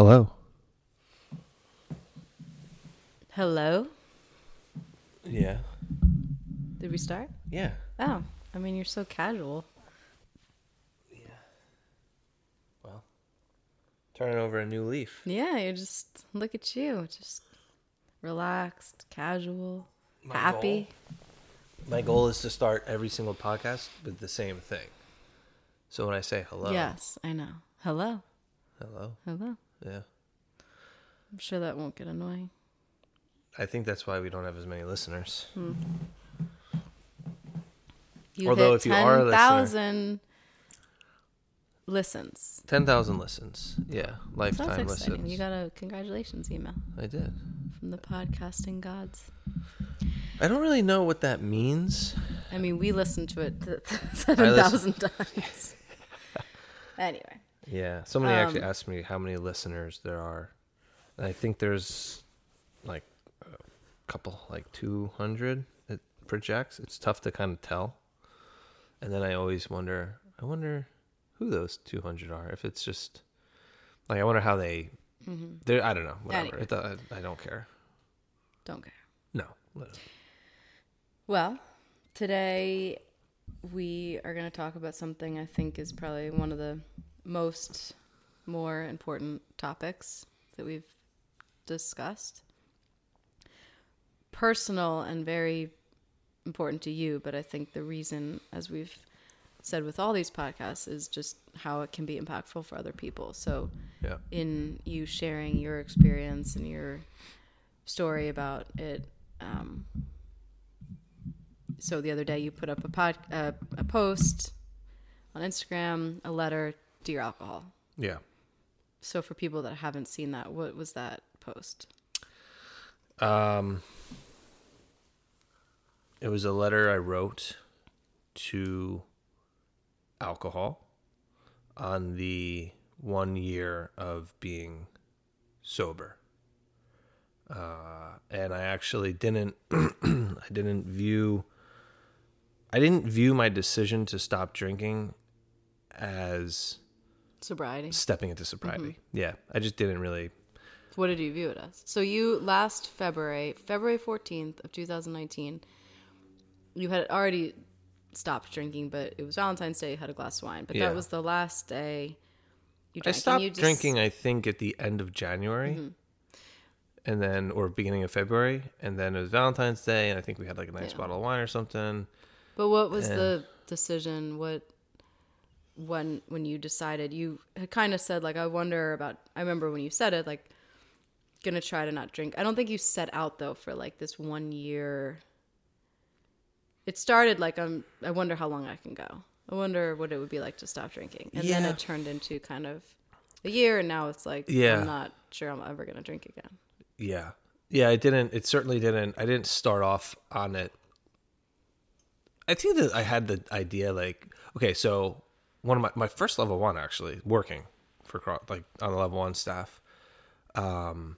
Hello. Hello? Yeah. Did we start? Yeah. Oh, I mean, you're so casual. Yeah. Well, turning over a new leaf. Yeah, you're just look at you, just relaxed, casual, My happy. My goal is to start every single podcast with the same thing. So when I say hello, Yes, I know. Hello. hello, Hello. Yeah. I'm sure that won't get annoying. I think that's why we don't have as many listeners. Hmm. You Although if you are a listener- listens. Ten thousand listens. Yeah, lifetime listens. You got a congratulations email I did. from the podcasting gods. I don't really know what that means. I mean, we listened to it th- 7,000 times. anyway. Yeah, somebody actually Um, asked me how many listeners there are, and I think there's like a couple, like two hundred. It projects. It's tough to kind of tell, and then I always wonder. I wonder who those two hundred are. If it's just like I wonder how they. They're, I don't know. Whatever. Anyway. It, I, I don't care. Don't care. No. whatever. Well, today we are going to talk about something I think is probably one of the most more important topics that we've discussed. Personal and very important to you, but I think the reason, as we've said with all these podcasts, is just how it can be impactful for other people. So, Yeah. in you sharing your experience and your story about it. Um, so the other day you put up a pod, uh, a post on Instagram, a letter your alcohol. Yeah. So for people that haven't seen that, what was that post? Um, it was a letter I wrote to alcohol on the one year of being sober. Uh, and I actually didn't, I didn't view, I didn't view my decision to stop drinking as Sobriety. stepping into sobriety. Mm-hmm. Yeah. I just didn't really, What did you view it as? So you last February, February 14th of 2019, you had already stopped drinking, but it was Valentine's Day, you had a glass of wine. But Yeah. that was the last day you I drank. and stopped you just- drinking, I think, at the end of January. Mm-hmm. And then, or beginning of February. And then it was Valentine's Day. And I think we had like a nice Yeah. bottle of wine or something. But what was Yeah. the decision? What when when you decided you had kind of said like I wonder about I remember when you said it like gonna try to not drink. I don't think you set out though for like this one year. It started like I'm I wonder how long I can go. I wonder what it would be like to stop drinking. And then Yeah. it turned into kind of a year and now it's like Yeah. I'm not sure I'm ever gonna drink again. Yeah. Yeah, I didn't, it certainly didn't, I didn't start off on it. I think that I had the idea like, okay, so one of my, my first level one actually working for like on the level one staff, um,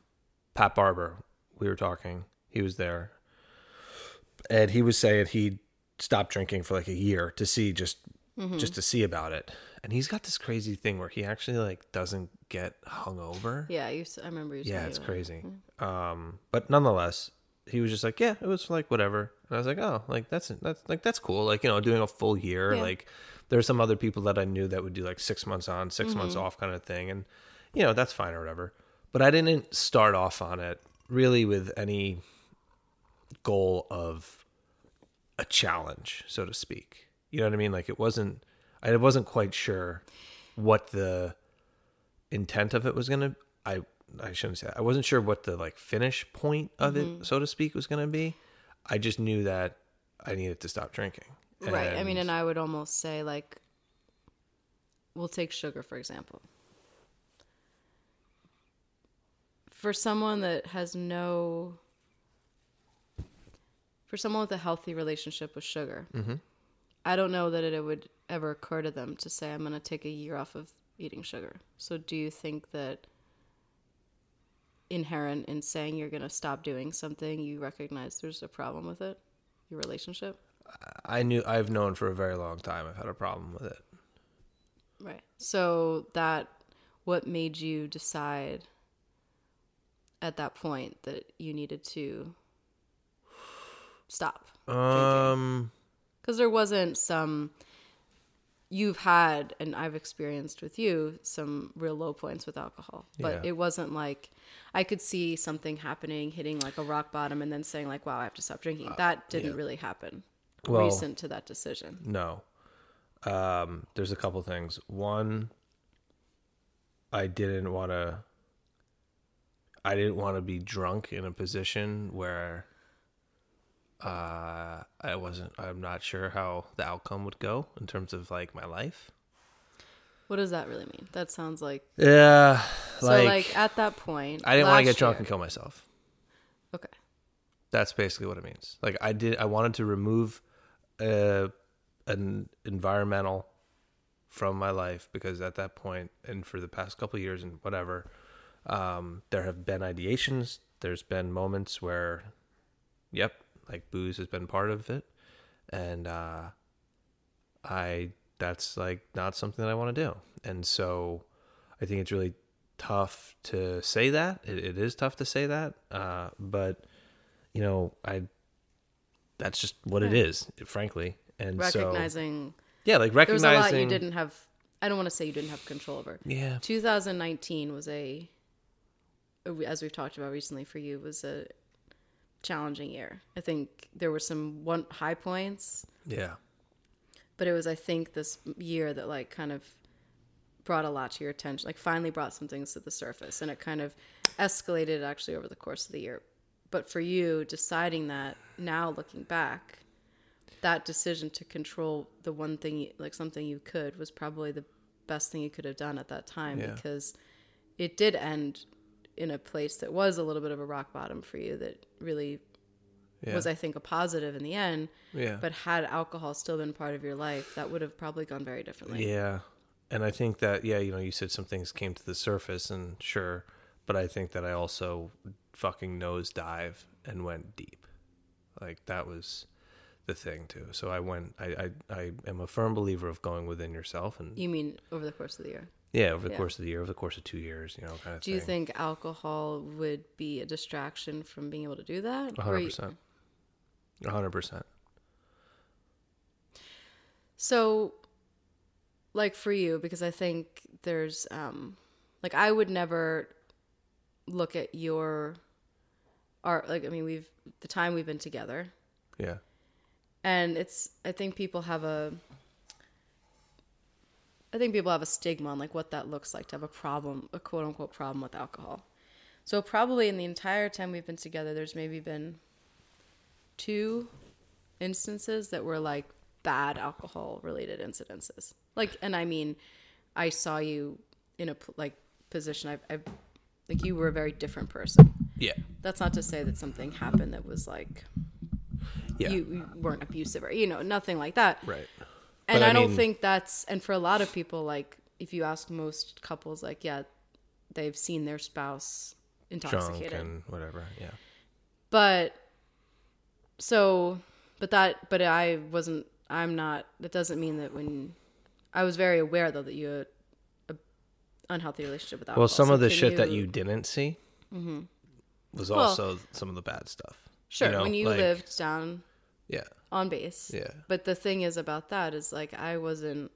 Pat Barber, we were talking, he was there and he was saying he stopped drinking for like a year to see just, just to see about it. And he's got this crazy thing where he actually like doesn't get hungover. Yeah, you s- I remember you Yeah, it's that. crazy. Um, but nonetheless, he was just like, yeah, it was like whatever. And I was like, oh, like that's that's like that's cool. Like you know, doing a full year. Yeah. Like there's some other people that I knew that would do like six months on, 6 months Mm-hmm. off kind of thing, and you know that's fine or whatever. But I didn't start off on it really with any goal of a challenge, so to speak. You know what I mean? Like it wasn't. I wasn't quite sure what the intent of it was gonna. I I shouldn't say that. I wasn't sure what the like finish point of Mm-hmm. it, so to speak, was gonna be. I just knew that I needed to stop drinking. Right. I mean, and I would almost say like, we'll take sugar for example. For someone that has no, for someone with a healthy relationship with sugar, mm-hmm. I don't know that it would ever occur to them to say, "I'm going to take a year off of eating sugar." So, do you think that inherent in saying you're going to stop doing something, you recognize there's a problem with it, your relationship? I knew I've known for a very long time I've had a problem with it. Right. So that what made you decide at that point that you needed to stop? Um, Because there wasn't some. You've had, and I've experienced with you, some real low points with alcohol. But Yeah. it wasn't like I could see something happening, hitting like a rock bottom, and then saying, like, wow, I have to stop drinking. That didn't yeah. really happen Well- recent to that decision. no. Um, there's a couple things. One, I didn't want to. I didn't want to be drunk in a position where uh, I wasn't. I'm not sure how the outcome would go in terms of like my life. What does that really mean? That sounds like. Yeah, so, like, like, at that point. I didn't want to get drunk year- and kill myself. Okay. That's basically what it means. Like I did, I wanted to remove uh, an environmental from my life because at that point, and for the past couple years and whatever, um, there have been ideations. There's been moments where, yep, like booze has been part of it, and uh, I that's like not something that I want to do. And so, I think it's really tough to say that. It, it is tough to say that, uh, but you know, I that's just what it is, frankly. And so Recognizing yeah, like recognizing there was a lot you didn't have. I don't want to say you didn't have control over. Yeah. 2019 was a, as we've talked about recently for you, was a challenging year. I think there were some one high points, Yeah. but it was I think this year that like kind of brought a lot to your attention. Like finally brought some things to the surface, and it kind of escalated actually over the course of the year. But for you, deciding that now looking back, that decision to control the one thing, you- like something you could, was probably the best thing you could have done at that time Yeah. because it did end in a place that was a little bit of a rock bottom for you that really Yeah. was, I think, a positive in the end. yeah. But had alcohol still been part of your life, that would have probably gone very differently. Yeah. And I think that yeah, you know, you said some things came to the surface and sure, but I think that I also fucking nosedive and went deep. Like that was the thing too. So I went I I, I am a firm believer of going within yourself and You mean over the course of the year? yeah, over the Yeah. course of the year, over the course of 2 years, you know, kind of Do thing. you think alcohol would be a distraction from being able to do that? One hundred percent. Hundred percent. So, like for you, because I think there's, um, like I would never look at your art. Like I mean, we've the time we've been together, Yeah. and it's. I think people have a. I think people have a stigma on like what that looks like to have a problem, a quote unquote problem with alcohol. So probably in the entire time we've been together, there's maybe been two instances that were like bad alcohol related incidences. Like, and I mean, I saw you in a like position. I've, I've like you were a very different person. Yeah. That's not to say that something happened that was like Yeah. you, you weren't abusive or you know nothing like that. right. And But I, I don't think that's and for a lot of people like if you ask most couples like yeah they've seen their spouse Drunk intoxicated. and whatever. Yeah. But so but that but I wasn't I'm not that doesn't mean that when I was very aware though that you unhealthy relationship with alcohol. Well, some So of the shit that you didn't see mm-hmm. was Well- also some of the bad stuff. Sure, know, when you like- lived down Yeah. on base. Yeah. But the thing is about that is like I wasn't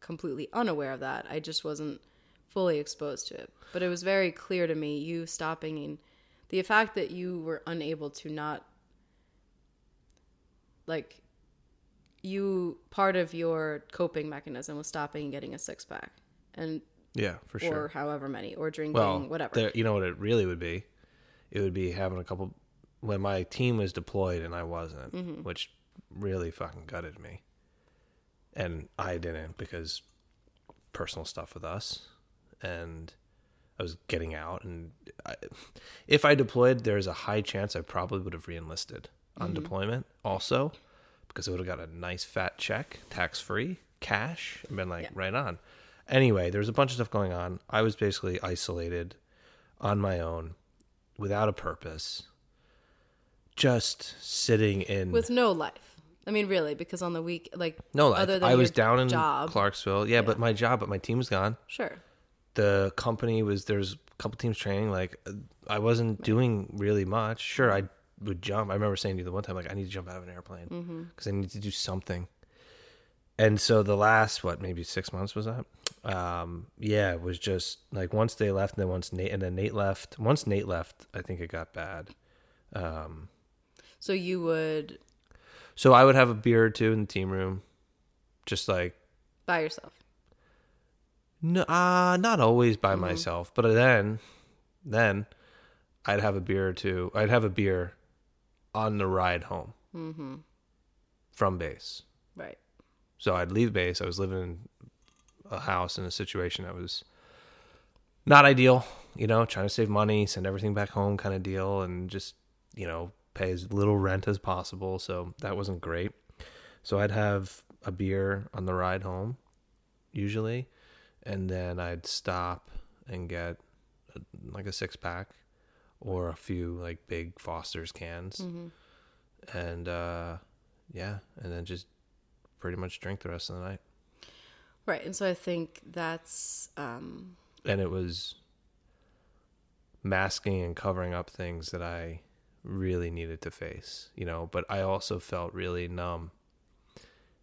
completely unaware of that. I just wasn't fully exposed to it. But it was very clear to me you stopping and the fact that you were unable to not like you part of your coping mechanism was stopping and getting a six pack and Yeah, for sure. or however many or drinking well, whatever. There, you know what it really would be? It would be having a couple when my team was deployed and I wasn't, Mm-hmm. which really fucking gutted me. And I didn't because personal stuff with us, and I was getting out. And I, if I deployed, there's a high chance I probably would have reenlisted on Mm-hmm. deployment also, because I would have got a nice fat check, tax free, cash, and been like Yeah. right on. Anyway, there was a bunch of stuff going on. I was basically isolated on my own without a purpose, just sitting in with no life. I mean really because on the week like no life. other than I was down in job. Clarksville. Yeah, but my job, but my team was gone. Sure. The company was there's a couple teams training. Like I wasn't doing really much. Sure, I would jump. I remember saying to you the one time, like I need to jump out of an airplane mm-hmm. because I need to do something. And so the last what maybe six months was that? Um, yeah, it was just like once they left, and then once Nate and then Nate left. Once Nate left, I think it got bad. Um, So you would so I would have a beer or two in the team room, just like by yourself. No, uh, not always by myself, but then, then, I'd have a beer or two. I'd have a beer on the ride home from base. Right. So I'd leave base. I was living in a house in a situation that was not ideal. You know, trying to save money, send everything back home, kind of deal, and just you know pay as little rent as possible. So that wasn't great. So I'd have a beer on the ride home, usually, and then I'd stop and get a, like a six pack or a few like big Foster's cans, and uh, yeah, and then just pretty much drink the rest of the night. Right. And so I think that's um and it was masking and covering up things that I really needed to face, you know, but I also felt really numb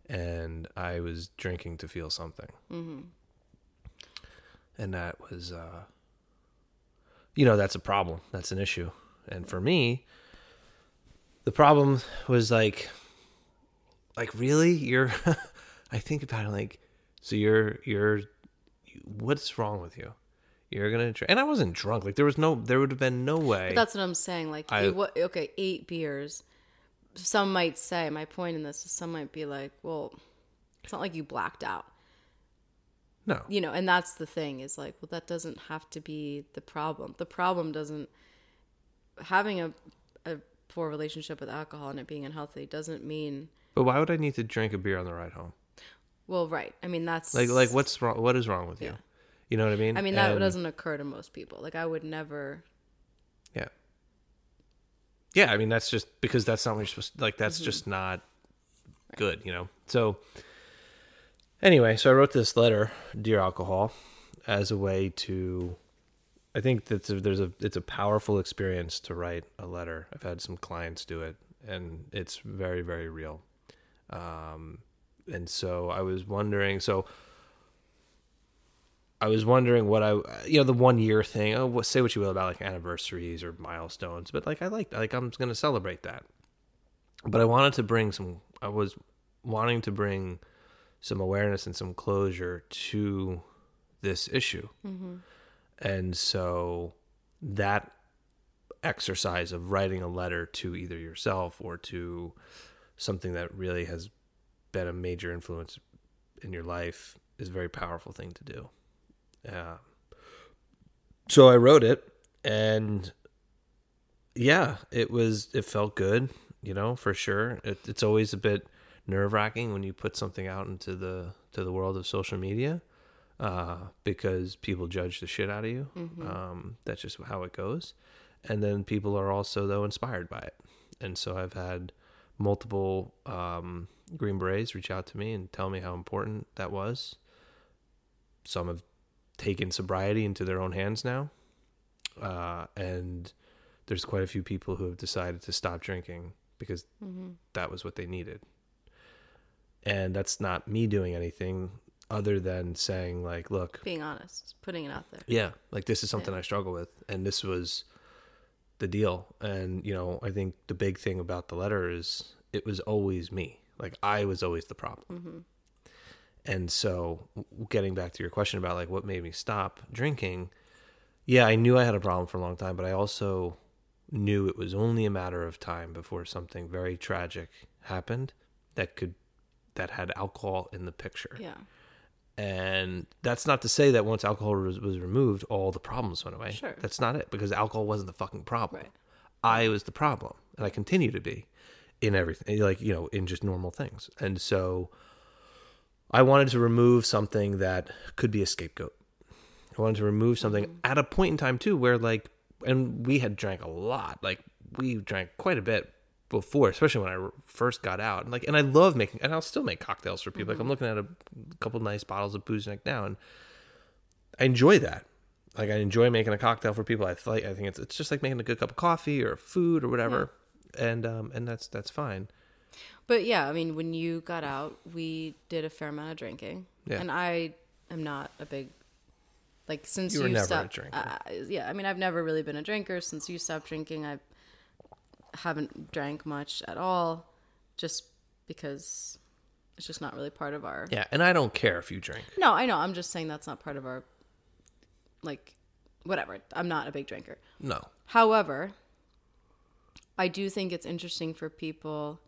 and I was drinking to feel something. Mm-hmm. And that was, uh, you know, that's a problem. That's an issue. And for me, the problem was like, like, really? You're, I think about it like, so you're, you're, what's wrong with you? You're gonna drink, and I wasn't drunk. Like there was no, there would have been no way. But that's what I'm saying. Like, I- you- what, okay, eight beers. Some might say, my point in this is some might be like, well, it's not like you blacked out, no, you know, and that's the thing is like, well, that doesn't have to be the problem. The problem doesn't, having a, a poor relationship with alcohol and it being unhealthy doesn't mean, but why would I need to drink a beer on the ride home? well, right. I mean, that's Like, like what's wrong? What is wrong with you? Yeah. You know what I mean? I mean, that And- doesn't occur to most people. Like, I would never, Yeah. Yeah, I mean that's just because that's not what you're supposed like Mm-hmm. that's just not good, you know. So anyway, so I wrote this letter, Dear Alcohol, as a way to I think that there's a it's a powerful experience to write a letter. I've had some clients do it and it's very very real. Um and so I was wondering so I was wondering what I, you know, the one year thing. Oh, what, say what you will about like anniversaries or milestones, but like I like, like I'm going to celebrate that. But I wanted to bring some. I was wanting to bring some awareness and some closure to this issue, and so that exercise of writing a letter to either yourself or to something that really has been a major influence in your life is a very powerful thing to do. Yeah. So I wrote it and yeah, it was it felt good, you know, for sure. It, it's always a bit nerve-wracking when you put something out into the to the world of social media uh, because people judge the shit out of you. Um, that's just how it goes. And then people are also though inspired by it. And so I've had multiple um, Green Berets reach out to me and tell me how important that was. Some have taken sobriety into their own hands now. Uh, and there's quite a few people who have decided to stop drinking because that was what they needed. And that's not me doing anything other than saying, like, look, being honest, putting it out there. yeah, like this is something I struggle with, and this was the deal. And you know, I think the big thing about the letter is it was always me. Like I was always the problem. Mm-hmm. And so, getting back to your question about like what made me stop drinking, yeah, I knew I had a problem for a long time, but I also knew it was only a matter of time before something very tragic happened that could that had alcohol in the picture. Yeah. And that's not to say that once alcohol was, was removed, all the problems went away. Sure. That's not it because alcohol wasn't the fucking problem. Right. I was the problem, and I continue to be in everything, like, you know, in just normal things. And so I wanted to remove something that could be a scapegoat. I wanted to remove something Mm-hmm. at a point in time, too, where, like, and we had drank a lot. Like, we drank quite a bit before, especially when I first got out. And like, and I love making, and I'll still make cocktails for people. Like, I'm looking at a couple nice bottles of booze neck now, and I enjoy that. Like I enjoy making a cocktail for people. I like I think it's it's just like making a good cup of coffee or food or whatever, and um and that's that's fine. But yeah, I mean, when you got out, we did a fair amount of drinking, Yeah. and I am not a big like since You you, were never a stopped. drinker. uh, yeah, I mean, I've never really been a drinker since you stopped drinking. I haven't drank much at all, just because it's just not really part of our. Yeah, and I don't care if you drink. No, I know. I'm just saying that's not part of our. Like, whatever. I'm not a big drinker. No. However, I do think it's interesting for people.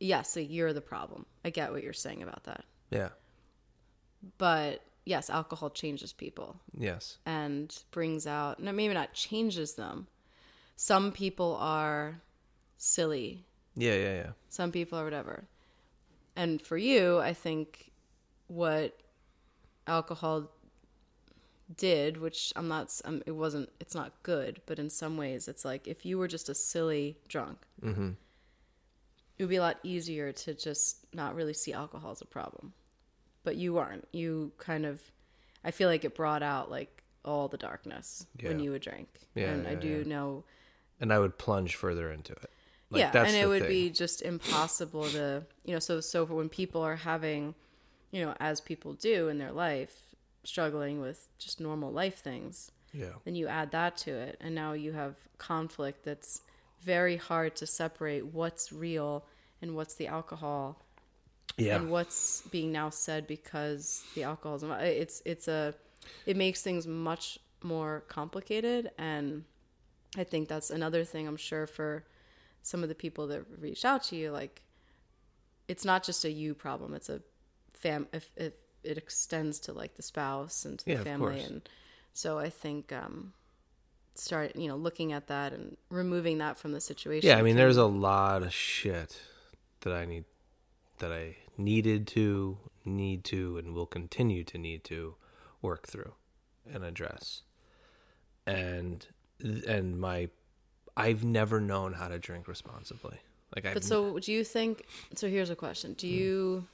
Yes, like you're the problem. I get what you're saying about that. Yeah. But yes, alcohol changes people Yes. and brings out, no, maybe not changes them. Some people are silly, Yeah, yeah, yeah. some people are whatever. And for you, I think what alcohol did, which I'm not, um, it wasn't, it's not good, but in some ways, it's like if you were just a silly drunk, it would be a lot easier to just not really see alcohol as a problem. But you weren't. You kind of, I feel like it brought out like all the darkness when you would drink. Yeah, and I do yeah. know And I would plunge further into it. Like, yeah, and it would thing. be just impossible to, you know, so so for when people are having, you know, as people do in their life, struggling with just normal life things, Yeah. then you add that to it, and now you have conflict that's very hard to separate what's real and what's the alcohol Yeah. and what's being now said because the alcoholism. It's it's a, it makes things much more complicated, and I think that's another thing. I'm sure for some of the people that reached out to you, like it's not just a you problem; it's a fam. If, if it extends to like the spouse and to the Yeah, family, and so I think um, start you know looking at that and removing that from the situation. Yeah, I mean, there's a lot of shit that I need, that I needed to, need to, and will continue to need to work through and address. And and my, I've never known how to drink responsibly. Like I, But so, do you think? So here's a question: Hmm. Do you?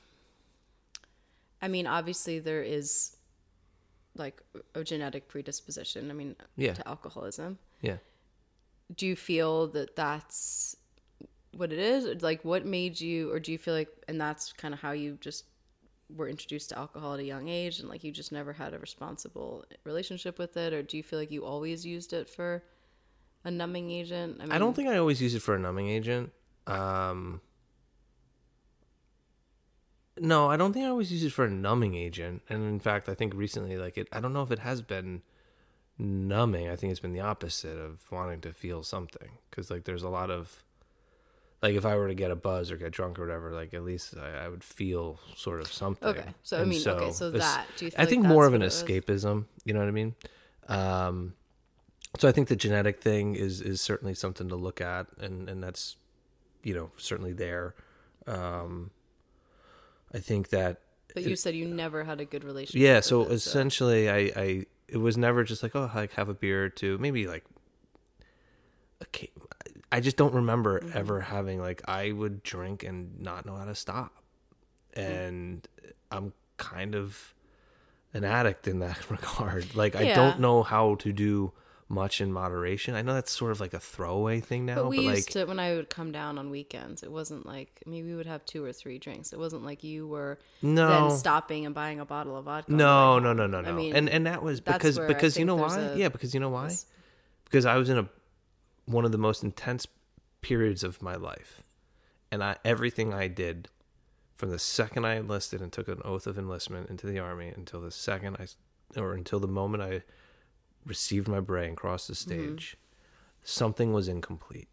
I mean, obviously there is like a genetic predisposition. I mean, Yeah. to alcoholism. yeah. Do you feel that that's what it is? Like, what made you, or do you feel like, and that's kind of how you just were introduced to alcohol at a young age, and like you just never had a responsible relationship with it, or do you feel like you always used it for a numbing agent? mean, I don't think I always use it for a numbing agent. Um, no, I don't think I always use it for a numbing agent. And in fact, I think recently, like it, I don't know if it has been numbing. I think it's been the opposite of wanting to feel something. Because like, there's a lot of like if I were to get a buzz or get drunk or whatever, like at least I, I would feel sort of something. Okay, so I And mean, okay, so that do you? I like think more of an escapism. You know what I mean? Um, so I think the genetic thing is is certainly something to look at, and and that's you know certainly there. Um, I think that But you said you never had a good relationship. yeah. So it, essentially, I I it was never just like oh like have a beer or two, maybe like. I just don't remember Mm-hmm. ever having like I would drink and not know how to stop, Mm-hmm. and I'm kind of an addict in that regard. Like I don't know how to do much in moderation. I know that's sort of like a throwaway thing now, But but, we like used to when I would come down on weekends. It wasn't like I mean we would have two or three drinks. It wasn't like you were no, then stopping and buying a bottle of vodka. no, no, no, no, no. I mean, and and that was because because you know why? a- yeah, because you know why? Because I was in a one of the most intense periods of my life, and I everything I did from the second I enlisted and took an oath of enlistment into the army until the second I or until the moment I received my beret and crossed the Mm-hmm. stage, something was incomplete.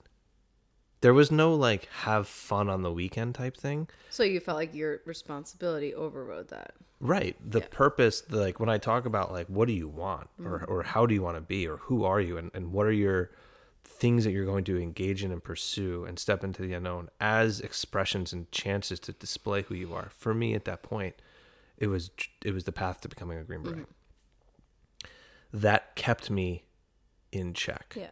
There was no like have fun on the weekend type thing. so you felt like your responsibility overrode that. Right. The purpose, the, like when I talk about like what do you want or or how do you want to be or who are you and, and what are your things that you're going to engage in and pursue and step into the unknown as expressions and chances to display who you are. For me at that point, it was it was the path to becoming a green mm-hmm. beret. That kept me in check Yeah.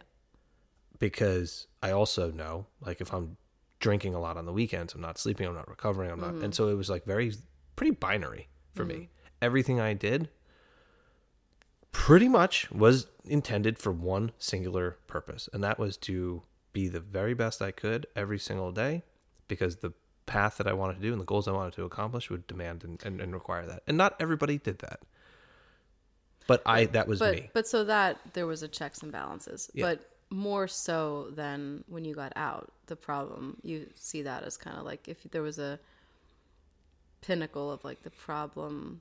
because I also know like if I'm drinking a lot on the weekends, I'm not sleeping, I'm not recovering, I'm not, mm-hmm. and so it was like very pretty binary for me. Mm-hmm. Everything I did pretty much was intended for one singular purpose, and that was to be the very best I could every single day because the path that I wanted to do and the goals I wanted to accomplish would demand and, and, and require that. And not everybody did that. But I that was but me. but so that there was a checks and balances Yeah. but more so than when you got out the problem you see that as kind of like if there was a pinnacle of like the problem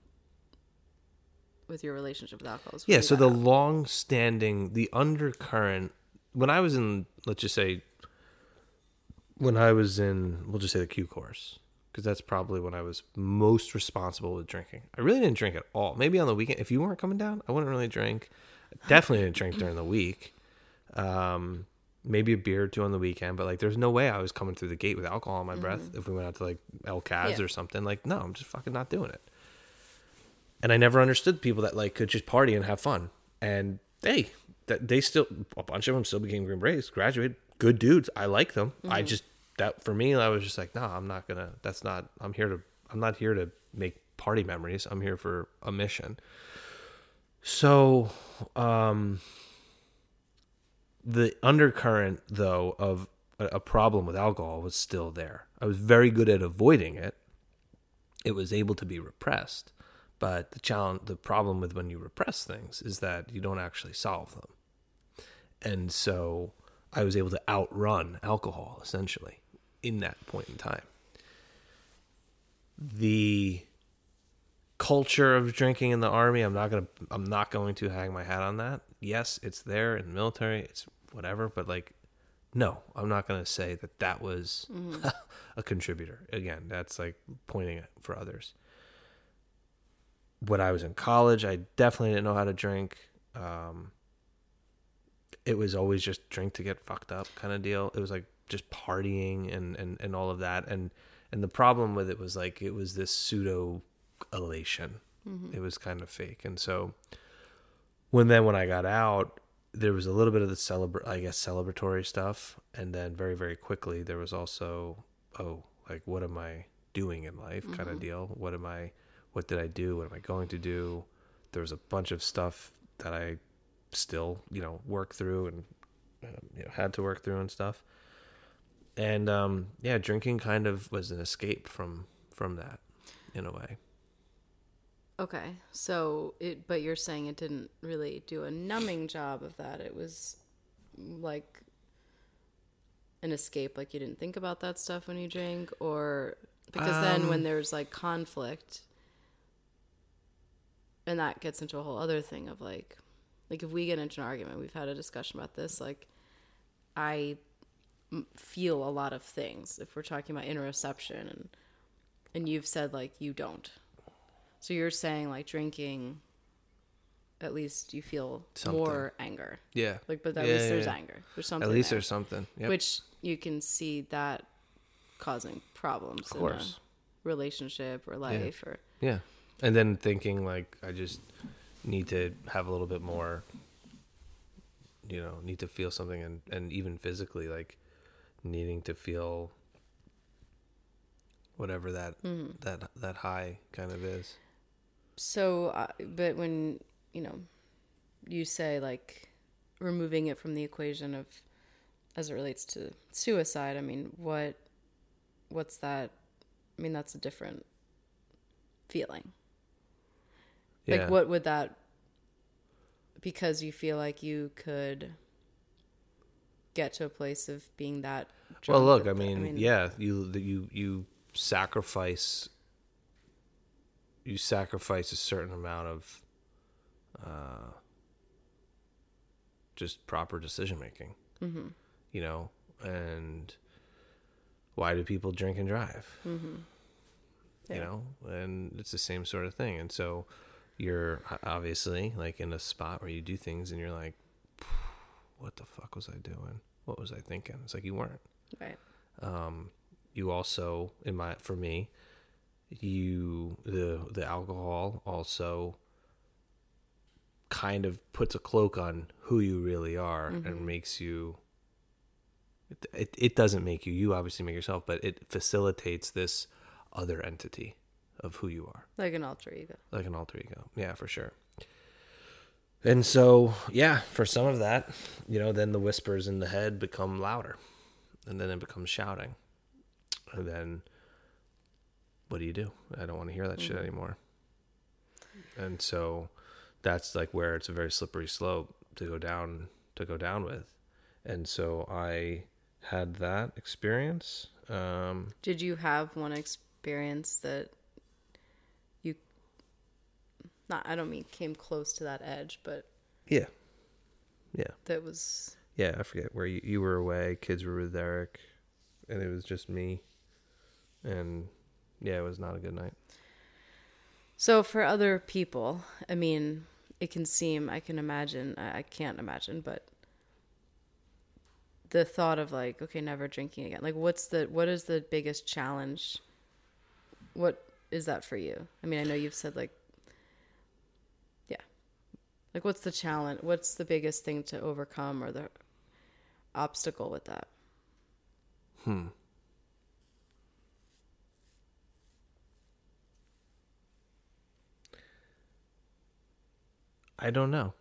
with your relationship with alcohol Yeah, so the long standing the undercurrent when I was in let's just say when I was in we'll just say the Q course because that's probably when I was most responsible with drinking. I really didn't drink at all. Maybe on the weekend if you weren't coming down, I wouldn't really drink. Definitely didn't drink during the week. Um maybe a beer or two on the weekend, but like there's no way I was coming through the gate with alcohol in my breath if we went out to like El Caz Mm-hmm. Yeah. or something. Like no, I'm just fucking not doing it and I never understood people that like could just party and have fun. And hey, that they still a bunch of them still became Green Berets, graduated, good dudes. I like them. I Mm-hmm. just that for me, I was just like, no, I'm not gonna. That's not. I'm here to. I'm not here to make party memories. I'm here for a mission. So, um, the undercurrent though of a, a problem with alcohol was still there. I was very good at avoiding it. It was able to be repressed, but the challenge, the problem with when you repress things is that you don't actually solve them. And so I was able to outrun alcohol essentially in that point in time. The culture of drinking in the army, I'm not going to I'm not going to hang my hat on that. Yes, it's there in the military, it's whatever, but like no, I'm not going to say that that was mm-hmm. a contributor. Again, that's like pointing it for others. When I was in college, I definitely didn't know how to drink. Um, it was always just drink to get fucked up kind of deal. It was like just partying and, and, and all of that. And, and the problem with it was like, it was this pseudo elation. It was kind of fake. And so when then, when I got out, there was a little bit of the celebra I guess, celebratory stuff. And then very, very quickly, there was also, oh, like, what am I doing in life kind of deal? What am I, what did I do? What am I going to do? There was a bunch of stuff that I still, you know, work through and um, you know, had to work through and stuff. And um, yeah, drinking kind of was an escape from from that in a way. okay so it but you're saying it didn't really do a numbing job of that it was like an escape like you didn't think about that stuff when you drink or because then when there's like conflict and that gets into a whole other thing of like like if we get into an argument we've had a discussion about this like i feel a lot of things if we're talking about interoception and and you've said like you don't so you're saying like drinking at least you feel Something. more anger Yeah. like but at Yeah, least yeah, there's yeah. anger there's something At least there, there's something. Yep. which you can see that causing problems of course. in a relationship or life or Yeah. And then thinking like I just need to have a little bit more you know, need to feel something and and even physically like needing to feel whatever that that that high kind of is. So, uh, but when you know, you say like removing it from the equation of as it relates to suicide. I mean, what what's that? I mean, that's a different feeling. Yeah. Like, what would that? Because you feel like you could get to a place of being that. Well, look, that- I mean, yeah, you you you sacrifice you sacrifice a certain amount of uh, just proper decision making. Mm-hmm. You know, and why do people drink and drive? Mm-hmm. You know, and it's the same sort of thing. And so you're obviously like in a spot where you do things and you're like, what the fuck was I doing? What was I thinking? It's like you weren't Right. um, you also in my for me you the the alcohol also kind of puts a cloak on who you really are and makes you it, it, it doesn't make you you obviously make yourself but it facilitates this other entity of who you are Like an alter ego. like an alter ego. Yeah, for sure. And so, yeah, for some of that, you know, then the whispers in the head become louder. And then it becomes shouting. And then what do you do? I don't want to hear that shit anymore. And so that's like where it's a very slippery slope to go down to go down with. And so I had that experience. Um Did you have one experience that not I don't mean came close to that edge, but yeah. Yeah. that was Yeah, I forget where you, you were away, kids were with Eric, and it was just me. And yeah, it was not a good night. So for other people, I mean, it can seem I can imagine I I can't imagine, but the thought of like okay, never drinking again. Like what's the what is the biggest challenge? What is that for you? I mean, I know you've said like. Like what's the challenge? What's the biggest thing to overcome or the obstacle with that? Hmm. I don't know.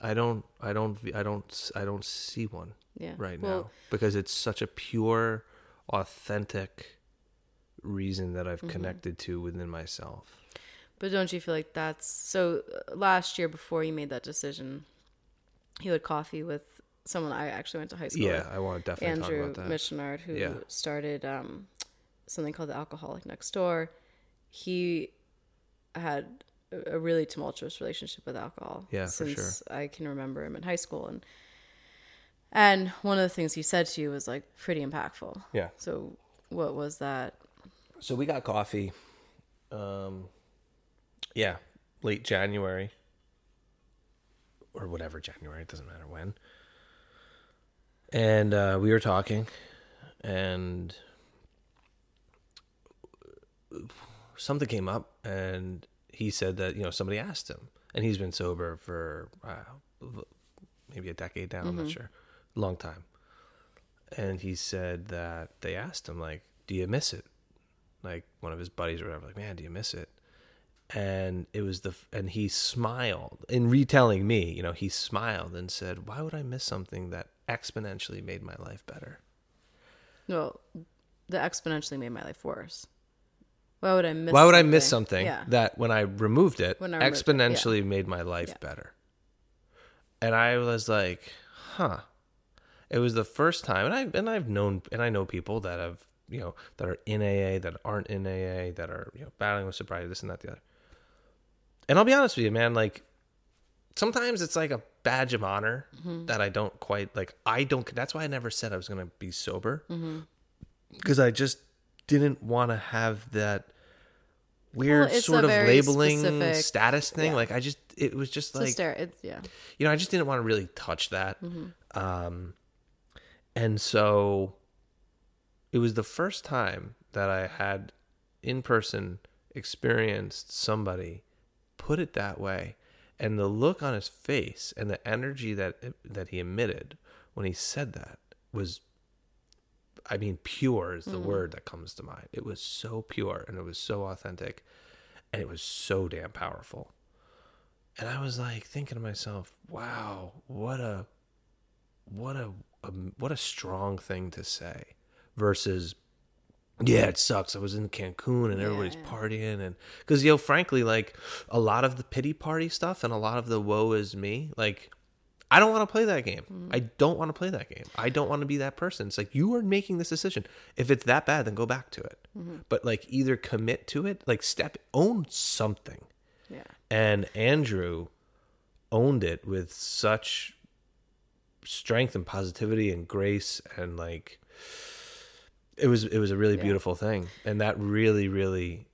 I don't I don't I don't I don't see one Yeah. right Well, now because it's such a pure authentic reason that Mm-hmm. I've connected to within myself. But don't you feel like that's so? uh, Last year, before you made that decision, you had coffee with someone I actually went to high school Yeah, with, I want to definitely Andrew talk about that. Missionard, who Yeah. started um, something called the Alcoholic Next Door. He had a really tumultuous relationship with alcohol. Yeah, for since I can remember him in high school, and and one of the things he said to you was like pretty impactful. Yeah. So what was that? So we got coffee. Um, yeah, late January or whatever January. It doesn't matter when. And uh, we were talking, and something came up, and he said that you know somebody asked him, and he's been sober for uh, maybe a decade now. I'm not sure, long time. And he said that they asked him like, "Do you miss it?" like one of his buddies or whatever, like, man, do you miss it? And it was the, and he smiled in retelling me, you know, he smiled and said, why would I miss something that exponentially made my life better? Well, that exponentially made my life worse. Why would I miss? why would I miss something Yeah. that when I removed it, I removed it, yeah. exponentially made my life Yeah. better? And I was like, huh. It was the first time, and I and I've known and I know people that have you know that are in AA, that aren't in AA, that are you know battling with sobriety, this and that, the other. And I'll be honest with you, man. Like sometimes it's like a badge of honor Mm-hmm. that I don't quite like. I don't. That's why I never said I was gonna be sober Mm-hmm. because I just didn't want to have that weird it's sort of labeling specific- status thing. yeah. Like I just, it was just like stare. It's yeah. you know, I just didn't want to really touch that. Um, and so it was the first time that I had in person experienced somebody put it that way. And the look on his face and the energy that that he emitted when he said that was I mean pure is the hmm. word that comes to mind. It was so pure and it was so authentic and it was so damn powerful. And I was like thinking to myself, "Wow, what a what a, a what a strong thing to say." Versus yeah, it sucks. I was in Cancun and everybody's Yeah. partying and cuz you know frankly like a lot of the pity party stuff and a lot of the woe is me, like I don't want mm. to play that game. I don't want to play that game. I don't want to be that person. It's like you are making this decision. If it's that bad, then go back to it. Mm-hmm. But like either commit to it, like step own something. Yeah. And Andrew owned it with such strength and positivity and grace and like it was it was a really Yeah. beautiful thing. And that really, really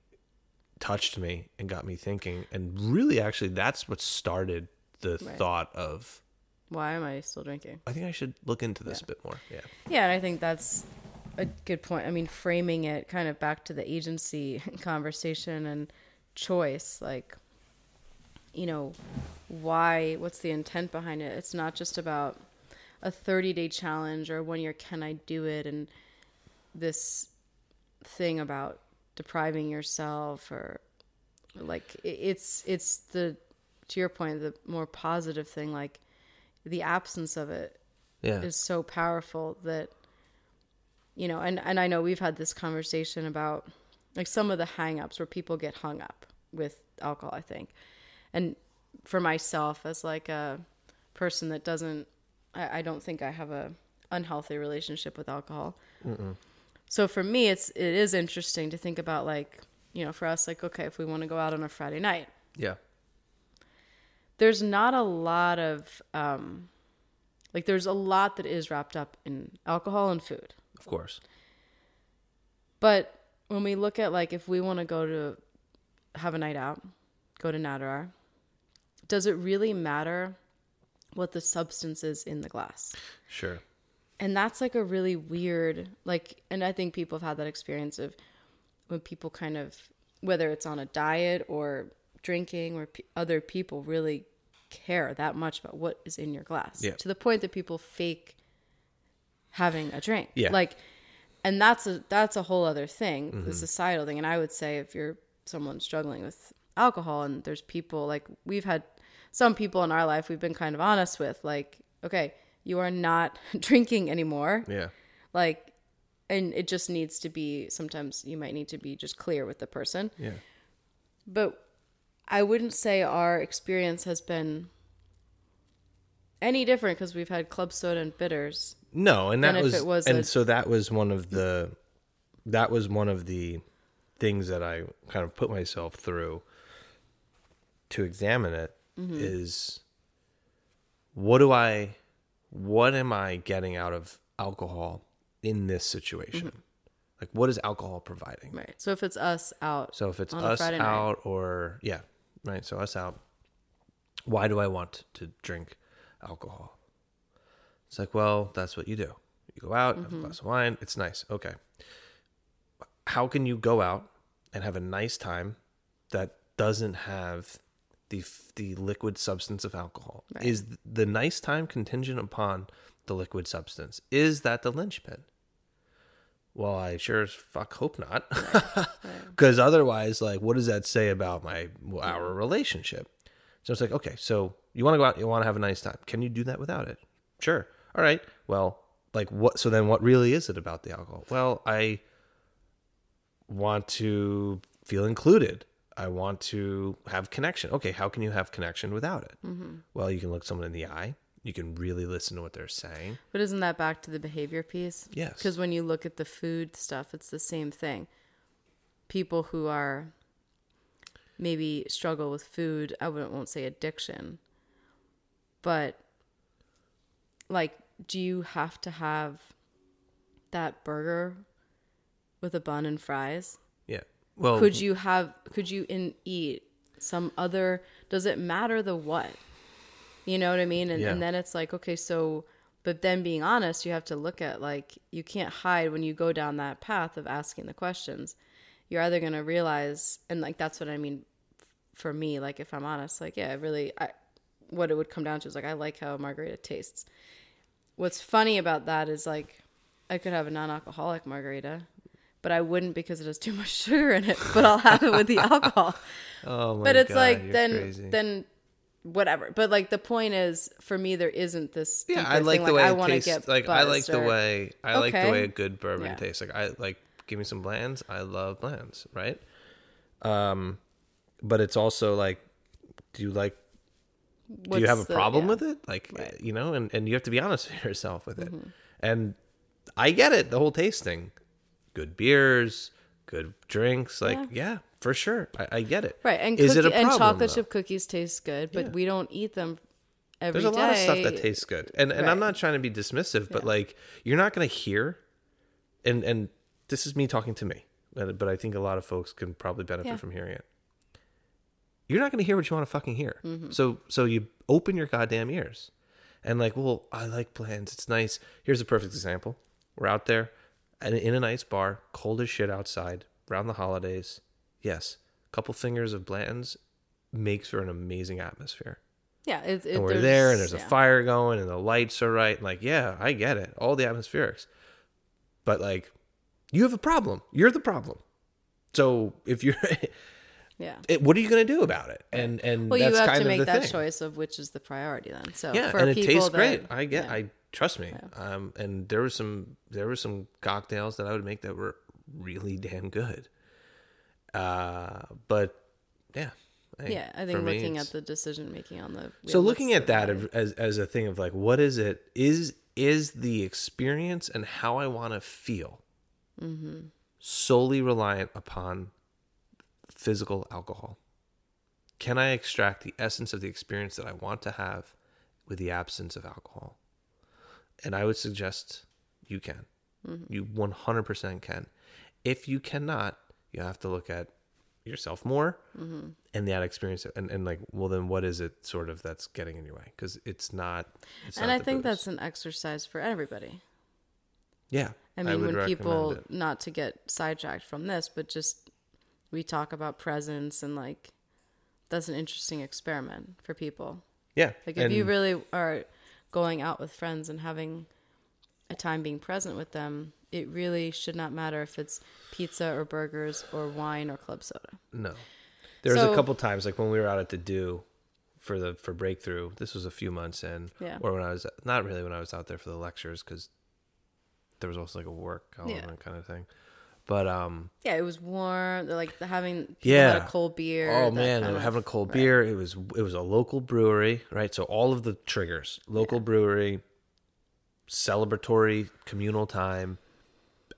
touched me and got me thinking. And really actually that's what started the Right. thought of Why am I still drinking? I think I should look into this a bit more. Yeah. Yeah, and I think that's a good point. I mean, framing it kind of back to the agency conversation and choice, like, you know, why, what's the intent behind it? It's not just about a 30 day challenge or one year, can I do it? And this thing about depriving yourself or like, it's, it's the to your point, the more positive thing, like the absence of it Yeah. is so powerful that you know and and I know we've had this conversation about like some of the hang-ups where people get hung up with alcohol I think. And for myself as like a person that doesn't I, I don't think I have a unhealthy relationship with alcohol so for me it's it is interesting to think about like you know for us like okay if we want to go out on a Friday night yeah. there's not a lot of um like there's a lot that is wrapped up in alcohol and food Of course. but when we look at like if we want to go to have a night out go to Natterar, does it really matter what the substance is in the glass Sure. And that's like a really weird like and i think people have had that experience of when people kind of whether it's on a diet or drinking or p- other people really care that much about what is in your glass Yeah. to the point that people fake having a drink Yeah. like and that's a that's a whole other thing Mm-hmm. the societal thing and i would say if you're someone struggling with alcohol and there's people like we've had some people in our life we've been kind of honest with like okay you are not drinking anymore Yeah. like and it just needs to be sometimes you might need to be just clear with the person Yeah. but i wouldn't say our experience has been any different because we've had club soda and bitters No, and that was it was and a- so that was one of the that was one of the things that I kind of put myself through to examine it is Mm-hmm. what do I what am I getting out of alcohol in this situation? Mm-hmm. Like what is alcohol providing? right so if it's us out So if it's us Friday night. out or yeah, right. So us out. Why do I want to drink alcohol? It's like, well, that's what you do. You go out, Mm-hmm. have a glass of wine. It's nice. Okay. How can you go out and have a nice time that doesn't have the the liquid substance of alcohol? Right. Is the nice time contingent upon the liquid substance? Is that the linchpin? Well, I sure as fuck hope not. Because otherwise, like, what does that say about my our relationship? So it's like, okay, so you want to go out, you want to have a nice time. Can you do that without it? Sure. All right. Well, like, what? So then, what really is it about the alcohol? Well, I want to feel included. I want to have connection. Okay, how can you have connection without it? Mm-hmm. Well, you can look someone in the eye. You can really listen to what they're saying. but isn't that back to the behavior piece Yes. because when you look at the food stuff it's the same thing people who are maybe struggle with food i wouldn't won't say addiction but like do you have to have that burger with a bun and fries. Well, could you have could you in eat some other does it matter the what? You know what i mean? And, Yeah. and then it's like okay so but then being honest you have to look at like you can't hide when you go down that path of asking the questions. You're either going to realize and like that's what i mean for me like if i'm honest like yeah really i what it would come down to is like i like how a margarita tastes. What's funny about that is like i could have a non-alcoholic margarita but i wouldn't because it has too much sugar in it but i'll have it with the alcohol oh my god. but it's God, like then crazy. then whatever but like the point is for me there isn't this Yeah, I like thing, the way I wanna get Like I like buzzed the way I like the way a good bourbon Yeah. tastes. Like I like give me some Blanton's. I love Blanton's, right? Um, but it's also like, do you like? Do you have a the- problem yeah. with it? Like Right. Mm-hmm. you know, and and you have to be honest with yourself with it. And I get it, the whole tasting, good beers, good drinks. Like yeah, for sure, I, I get it. right and is cookie, it a problem, and chocolate though? chip cookies taste good but Yeah. we don't eat them every There's day. a lot of stuff that tastes good, and and I'm not trying to be dismissive, but Yeah. like you're not going to hear, and and this is me talking to me, but I think a lot of folks can probably benefit Yeah. from hearing it. You're not going to hear what you want to fucking hear, Mm-hmm. so so you open your goddamn ears, and like, well, I like plans. it's nice. Here's a perfect example: we're out there, in a nice bar, cold as shit outside, around the holidays. Yes, a couple fingers of blends makes for an amazing atmosphere yeah it, it, and we're there and there's a fire going and the lights are right. And Like, yeah, I get it. All the atmospherics. But like you have a problem. You're the problem. So if you're Yeah. it, what are you going to do about it? And and Well, you have to make that thing. choice of which is the priority then. So Yeah, for and it people tastes that- great. I get. yeah. I trust me. Um, and there was some there were some cocktails that I would make that were really damn good. Uh, but yeah, hey, yeah, I think looking at the decision making on the so looking at that as as a thing of like what is it is is the experience and how I want to feel Mm-hmm. solely reliant upon physical alcohol. Can I extract the essence of the experience that I want to have with the absence of alcohol? And I would suggest you can. Mm-hmm. You 100% can. If you cannot, you have to look at yourself more Mm-hmm. and that experience and, and like well then what is it sort of that's getting in your way because it's not it's and not I think booze. that's an exercise for everybody. yeah I mean, would when people, it. not to get sidetracked from this, but just we talk about presence and like that's an interesting experiment for people. yeah Like if you really are going out with friends and having a time being present with them, it really should not matter if it's pizza or burgers or wine or club soda. No. There was So- a couple times, like when we were out at the do for the for breakthrough. This was a few months in, Yeah. or when I was not really when I was out there for the lectures because there was also like a work element Yeah. kind of thing. But um, Yeah, it was warm. They're like having Yeah. a cold beer. oh man, kind of- having a cold right. beer. It was it was a local brewery, right? So all of the triggers, local brewery, celebratory communal time,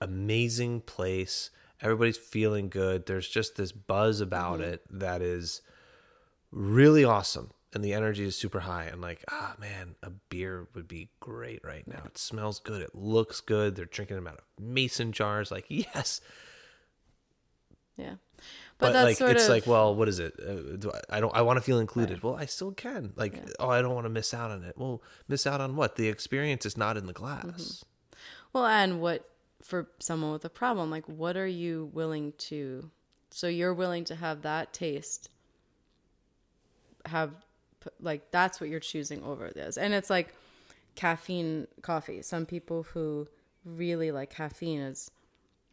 amazing place. Everybody's feeling good. There's just this buzz about Mm-hmm. it that is really awesome. And the energy is super high. And like, ah, man, a beer would be great right now. It smells good. It looks good. They're drinking them out of mason jars. Like, yes. Yeah, But, but, that's like, sort it's of like, well, what is it? Uh, do I, I don't. I want to feel included. Well, I still can. Like, oh, I don't want to miss out on it. Well, miss out on what? The experience is not in the glass. Mm-hmm. Well, and what for someone with a problem, like what are you willing to so you're willing to have that taste have like that's what you're choosing over this. And it's like caffeine coffee. Some people who really like caffeine is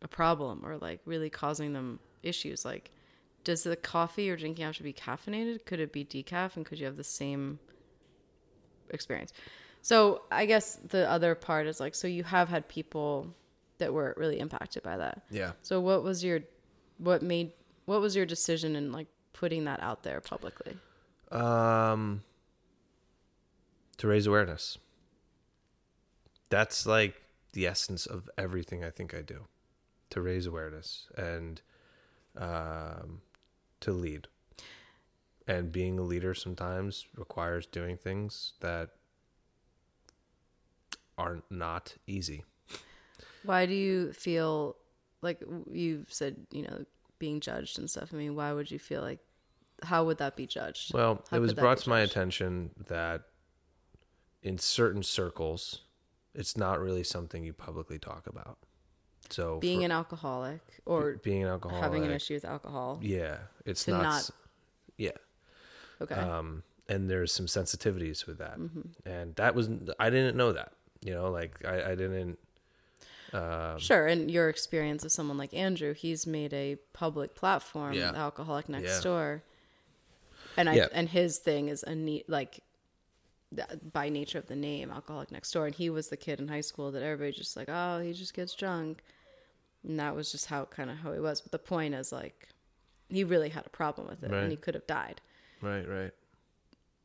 a problem or like really causing them issues like does the coffee you're drinking have to be caffeinated? Could it be decaf and could you have the same experience. So I guess the other part is like, so you have had people that were really impacted by that. Yeah. So what was your, what made, what was your decision in like putting that out there publicly? Um, to raise awareness. That's like the essence of everything I think I do. To raise awareness and um, to lead. And being a leader sometimes requires doing things that are not easy. Why do you feel like you said, you know, being judged and stuff? I mean, why would you feel like, how would that be judged? Well, How it was brought to my attention that in certain circles, it's not really something you publicly talk about. So Being for- an alcoholic or being an alcoholic, having an issue with alcohol. yeah, it's not, not- yeah. Okay. Um, and there's some sensitivities with that, Mm-hmm. and that was I didn't know that. You know, like I, I didn't. Um, Sure, and your experience of someone like Andrew, he's made a public platform, Yeah. Alcoholic Next Yeah. Door, and I Yeah. and his thing is a neat like by nature of the name Alcoholic Next Door, and he was the kid in high school that everybody just like, oh, he just gets drunk, and that was just how kind of how he was. But the point is like, he really had a problem with it, Right. and he could have died. Right, right.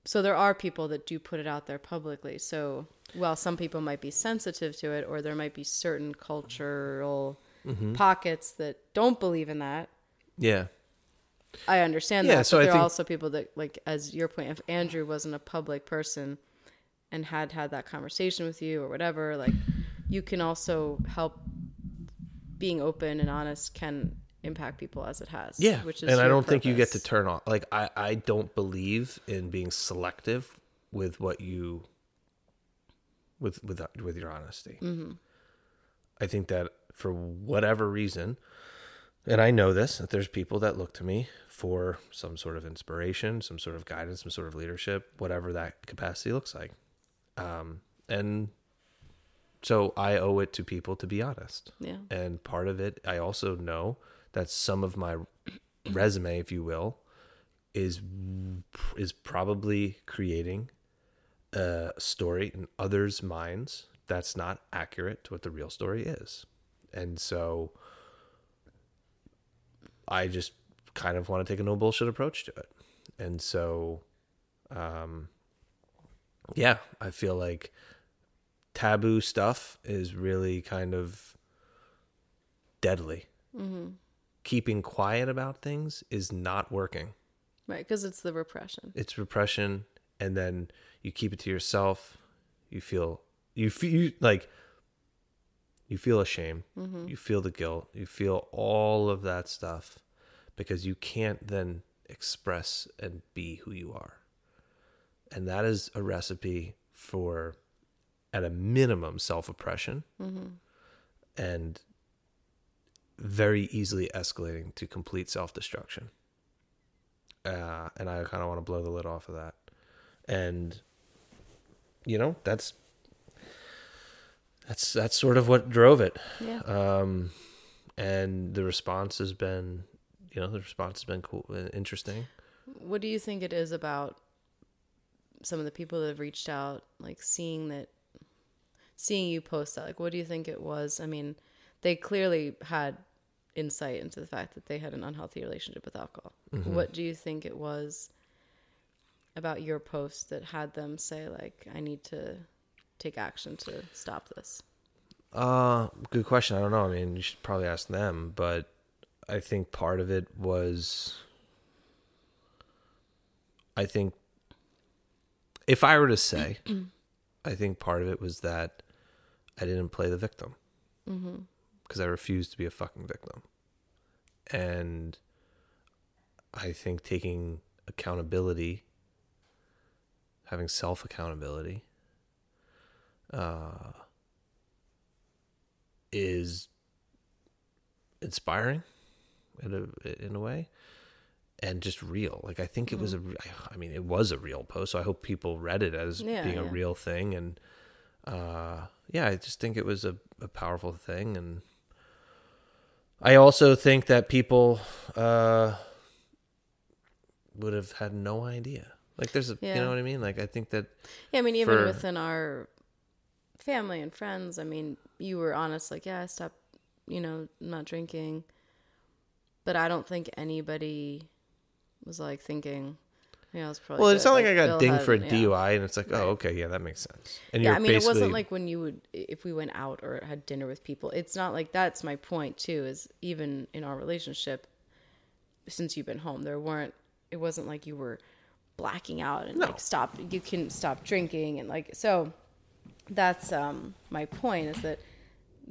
So there are people that do put it out there publicly. So while some people might be sensitive to it, or there might be certain cultural Mm-hmm. pockets that don't believe in that, Yeah, I understand Yeah, that. so but I there think- are also people that, like, as your point, if Andrew wasn't a public person and had had that conversation with you or whatever, like, you can also help. Being open and honest can impact people as it has. yeah. which is and I don't think you get to turn off. Like I, I don't believe in being selective with what you, with with with your honesty. Mm-hmm. I think that for whatever reason, and I know this, that there's people that look to me for some sort of inspiration, some sort of guidance, some sort of leadership, whatever that capacity looks like. Um, and so I owe it to people to be honest. Yeah. And part of it, I also know that some of my resume, if you will, is is probably creating a story in others' minds that's not accurate to what the real story is. And so I just kind of want to take a no bullshit approach to it. And so um yeah, I feel like taboo stuff is really kind of deadly. Keeping quiet about things is not working. Right, because it's the repression. It's repression, and then you keep it to yourself. You feel you feel you, like you feel ashamed. You feel the guilt. You feel all of that stuff because you can't then express and be who you are. And that is a recipe for, at a minimum, self oppression and very easily escalating to complete self destruction. Uh, and I kind of want to blow the lid off of that. And, you know, that's. That's that's sort of what drove it, Yeah. um, and the response has been, you know, the response has been cool, uh, interesting. what do you think it is about some of the people that have reached out, like seeing that, seeing you post that? Like, what do you think it was? I mean, they clearly had insight into the fact that they had an unhealthy relationship with alcohol. What do you think it was about your post that had them say, like, I need to take action to stop this? Uh, good question. I don't know. I mean, you should probably ask them, but I think part of it was I think if I were to say, I think part of it was that I didn't play the victim because I refused to be a fucking victim. And I think taking accountability, having self accountability, uh, is inspiring in a in a way and just real. Like i think it was a i mean it was a real post so i hope people read it as Yeah, being a real thing. And uh yeah i just think it was a, a powerful thing. And i also think that people uh would have had no idea. Like there's a Yeah. you know what i mean? Like i think that Yeah, I mean, even for- within our family and friends, I mean, you were honest, like, yeah, I stopped, you know, not drinking. But I don't think anybody was like thinking, yeah, know, it's probably. well good. it's not like, i got Bill dinged had- for a yeah. dui and it's like oh, Right. oh okay yeah that makes sense and Yeah, I mean, it wasn't like when you would, if we went out or had dinner with people. It's not like that's my point too. Is even in our relationship, since you've been home, there weren't. It wasn't like you were blacking out and No. like stop. You can stop drinking and like so. That's um my point is that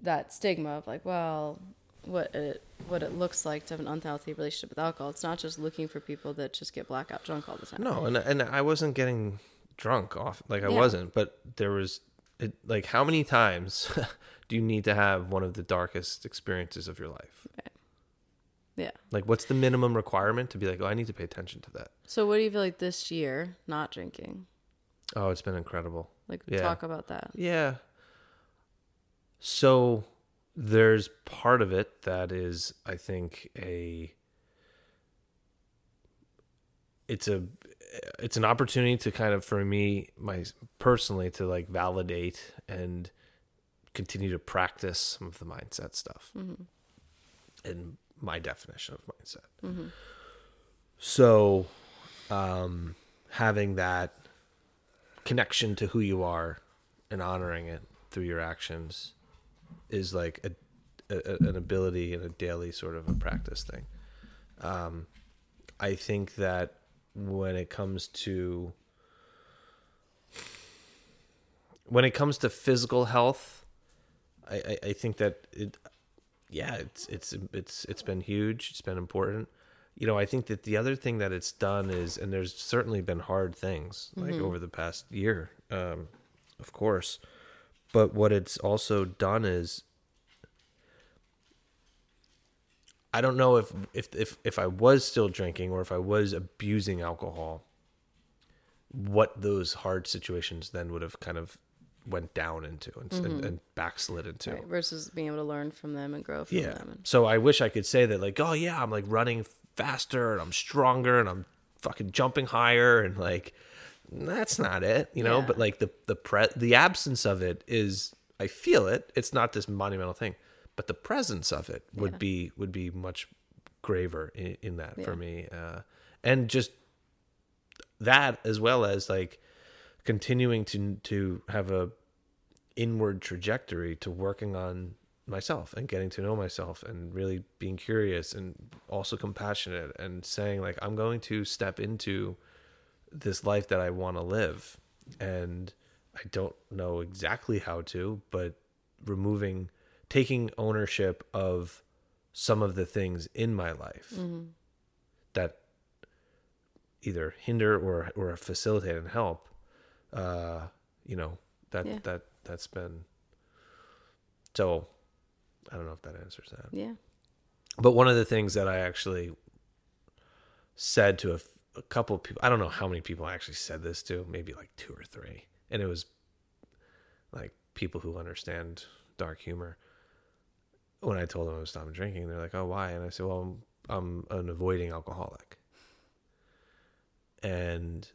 that stigma of like, well, what it what it looks like to have an unhealthy relationship with alcohol. It's not just looking for people that just get blackout drunk all the time. No, and and I wasn't getting drunk off like I Yeah. wasn't, but there was it like how many times do you need to have one of the darkest experiences of your life? Yeah. Like what's the minimum requirement to be like, "Oh, I need to pay attention to that." So what do you feel like this year not drinking? Oh, it's been incredible. Like Yeah. talk about that. Yeah. So there's part of it that is I think a it's a it's an opportunity to kind of for me my personally to like validate and continue to practice some of the mindset stuff and my definition of mindset so um having that connection to who you are and honoring it through your actions is like a, a an ability and a daily sort of a practice thing. Um, I think that when it comes to when it comes to physical health, I, I, I think that it, yeah, it's it's it's it's been huge. It's been important. You know, I think that the other thing that it's done is, and there's certainly been hard things like over the past year, um, of course, but what it's also done is I don't know if if if if I was still drinking or if I was abusing alcohol, what those hard situations then would have kind of went down into and, and, and backslid into. Right, versus being able to learn from them and grow from Yeah. them. And, So I wish I could say that like, oh yeah, I'm like running faster and I'm stronger and I'm fucking jumping higher and like that's not it, you know. Yeah. But like the the pre the absence of it is I feel it. It's not this monumental thing, but the presence of it would Yeah. be would be much graver in, in that for me, uh, and just that as well as like continuing to to have a inward trajectory to working on myself and getting to know myself and really being curious and also compassionate and saying like I'm going to step into this life that I want to live and I don't know exactly how to but removing taking ownership of some of the things in my life that either hinder or or facilitate and help uh you know that Yeah. that that's been so i don't know if that answers that Yeah. but one of the things that i actually said to a couple of people i don't know how many people i actually said this to maybe like two or three and it was like people who understand dark humor when i told them i was stopping drinking they're like oh why and i said well i'm, I'm an avoiding alcoholic and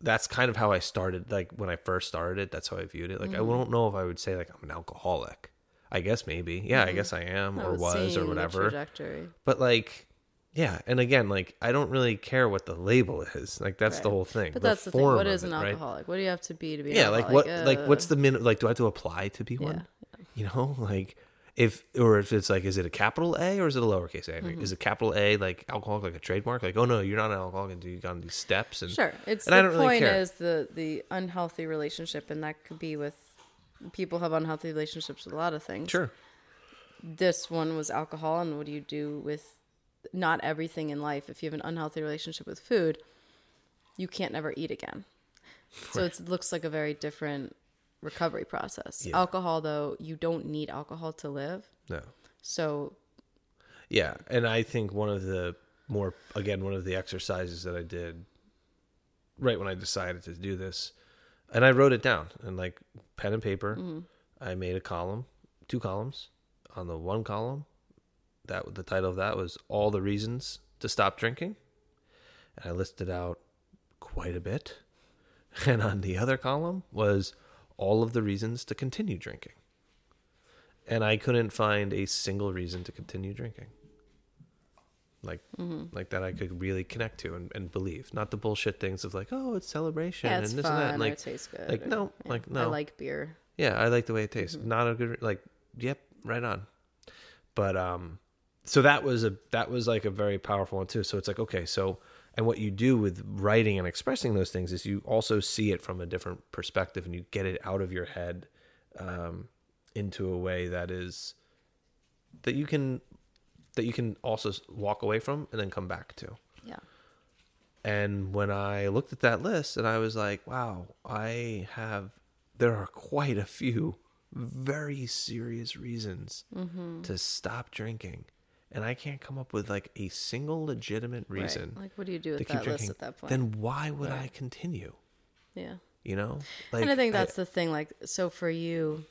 that's kind of how I started. Like when I first started it, that's how I viewed it. Like I Mm-hmm. don't know if I would say like I'm an alcoholic. I guess maybe, yeah, I guess I am or was was or whatever. trajectory. But like, yeah, and again, like I don't really care what the label is. Like that's the whole thing. But that's the thing. What is an it, right? alcoholic? What do you have to be to be? Yeah, like what? alcoholic? Like what's Uh, the minute? Like do I have to apply to be one? You know, like if or if it's like, is it a capital A or is it a lowercase a? Mm-hmm. Is it capital A like alcoholic like a trademark? Like oh no, you're not an alcoholic until you got on these steps and Sure. It's and the I don't really point care. is the the unhealthy relationship, and that could be with people have unhealthy relationships with a lot of things. sure. This one was alcohol, and what do you do with not everything in life? If you have an unhealthy relationship with food, you can't never eat again. So it looks like a very different recovery process. Yeah. Alcohol, though, you don't need alcohol to live. No. So Yeah, and I think one of the more again one of the exercises that I did right when I decided to do this, and I wrote it down and like pen and paper. Mm-hmm. I made a column, two columns. On the one column, that the title of that was all the reasons to stop drinking, and I listed out quite a bit. And on the other column was all of the reasons to continue drinking. And I couldn't find a single reason to continue drinking. Like like that I could really connect to and, and believe. Not the bullshit things of like, oh, it's celebration yeah, and it's this fun. and that. And like it tastes good. like no, yeah. like no. I like beer. Yeah, I like the way it tastes. Mm-hmm. Not a good like yep, right on. But um so that was a that was like a very powerful one too. So it's like okay, so and what you do with writing and expressing those things is you also see it from a different perspective and you get it out of your head um into a way that is that you can that you can also walk away from and then come back to. Yeah. And when I looked at that list and I was like, wow, I have, there are quite a few very serious reasons Mm-hmm. to stop drinking. And I can't come up with like a single legitimate Right. reason Like, what do you do to with keep that drinking. list at that point? Then why would I continue? yeah. You know? Like, and I think that's the thing. Like, so for you,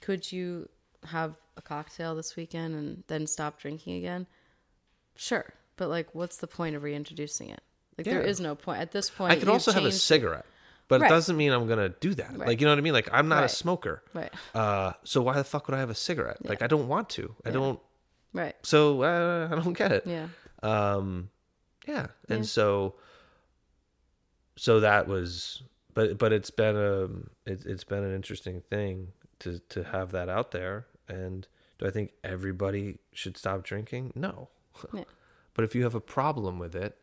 could you have a cocktail this weekend and then stop drinking again? Sure, but like, what's the point of reintroducing it? Like, there Yeah. is no point at this point. I could also have a cigarette, but Right. it doesn't mean I'm going to do that. Right. Like, you know what I mean? Like, I'm not a smoker. Right, Uh, so why the fuck would I have a cigarette? Like, I don't want to. I don't. right, So uh, I don't get it. yeah, um yeah and Yeah. so so that was but but it's been a it, it's been an interesting thing to to have that out there and do i think everybody should stop drinking? No. Yeah. but if you have a problem with it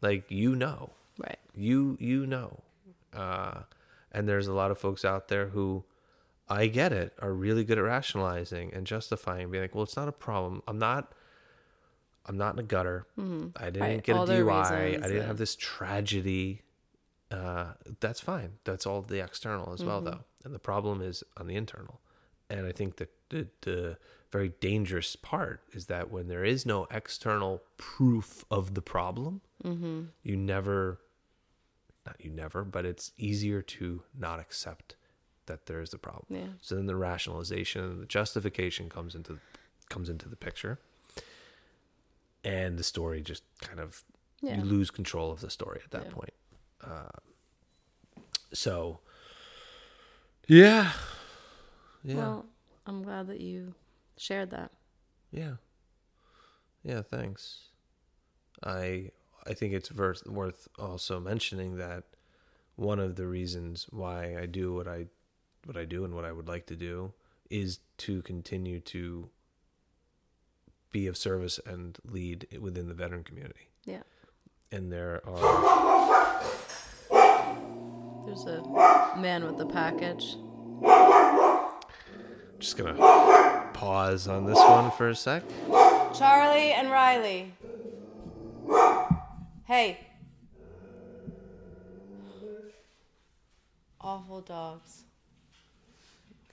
like you know. Right, you you know. Uh and there's a lot of folks out there who i get it are really good at rationalizing and justifying being like well it's not a problem. I'm not i'm not in a gutter. I didn't Mm-hmm. Right, get a all the dui i. Didn't that- have this tragedy. Uh that's fine. That's all the external as well Mm-hmm. though. And the problem is on the internal and i think that the, the very dangerous part is that when there is no external proof of the problem Mm-hmm. you never not you never but it's easier to not accept that there is a problem Yeah. so then the rationalization and the justification comes into comes into the picture and the story just kind of Yeah. you lose control of the story at that Yeah. point. Uh, so, yeah, yeah, Well, I'm glad that you shared that. yeah, yeah. Thanks. I I think it's worth worth also mentioning that one of the reasons why I do what I what I do and what I would like to do is to continue to be of service and lead within the veteran community. Yeah. And there are There's a man with the package. Just gonna pause on this one for a sec. Charlie and Riley. Hey. Awful dogs.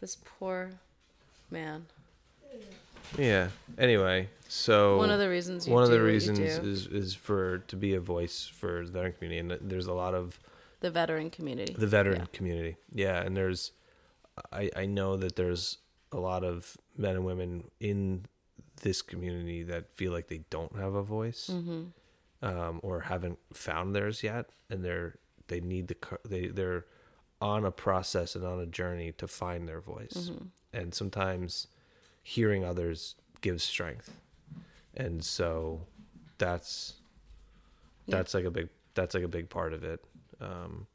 This poor man. Yeah. Anyway, so One of the reasons you one of the reasons is is for to be a voice for the veteran community, and there's a lot of the veteran community. the veteran Yeah. community. Yeah, and there's I I know that there's a lot of men and women in this community that feel like they don't have a voice Mm-hmm. um, or haven't found theirs yet, and they're they need the they they're on a process and on a journey to find their voice, Mm-hmm. and sometimes hearing others gives strength, and so that's Yeah. that's like a big that's like a big part of it. Um,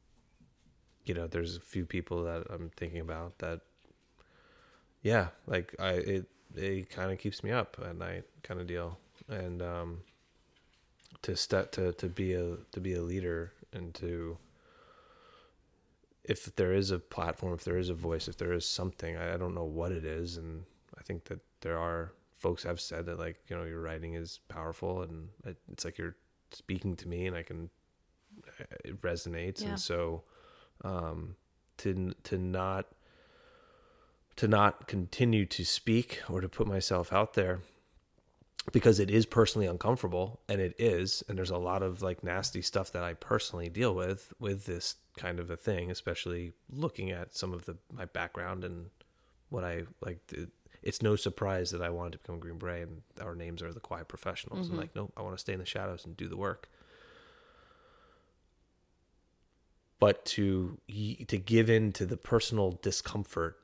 you know, there's a few people that I'm thinking about that, yeah, like I it it kind of keeps me up at night, kind of deal, and um, to step to to be a to be a leader and to if there is a platform, if there is a voice, if there is something, I, I don't know what it is, and I think that there are folks have said that like you know your writing is powerful and it, it's like you're speaking to me and I can it resonates. Yeah. and so um to to not to not continue to speak or to put myself out there because it is personally uncomfortable and it is and there's a lot of like nasty stuff that I personally deal with with this kind of a thing especially looking at some of the my background and what I like the, it's no surprise that I wanted to become a Green Beret and our names are the quiet professionals. I'm mm-hmm. like, nope, I want to stay in the shadows and do the work. But to to give in to the personal discomfort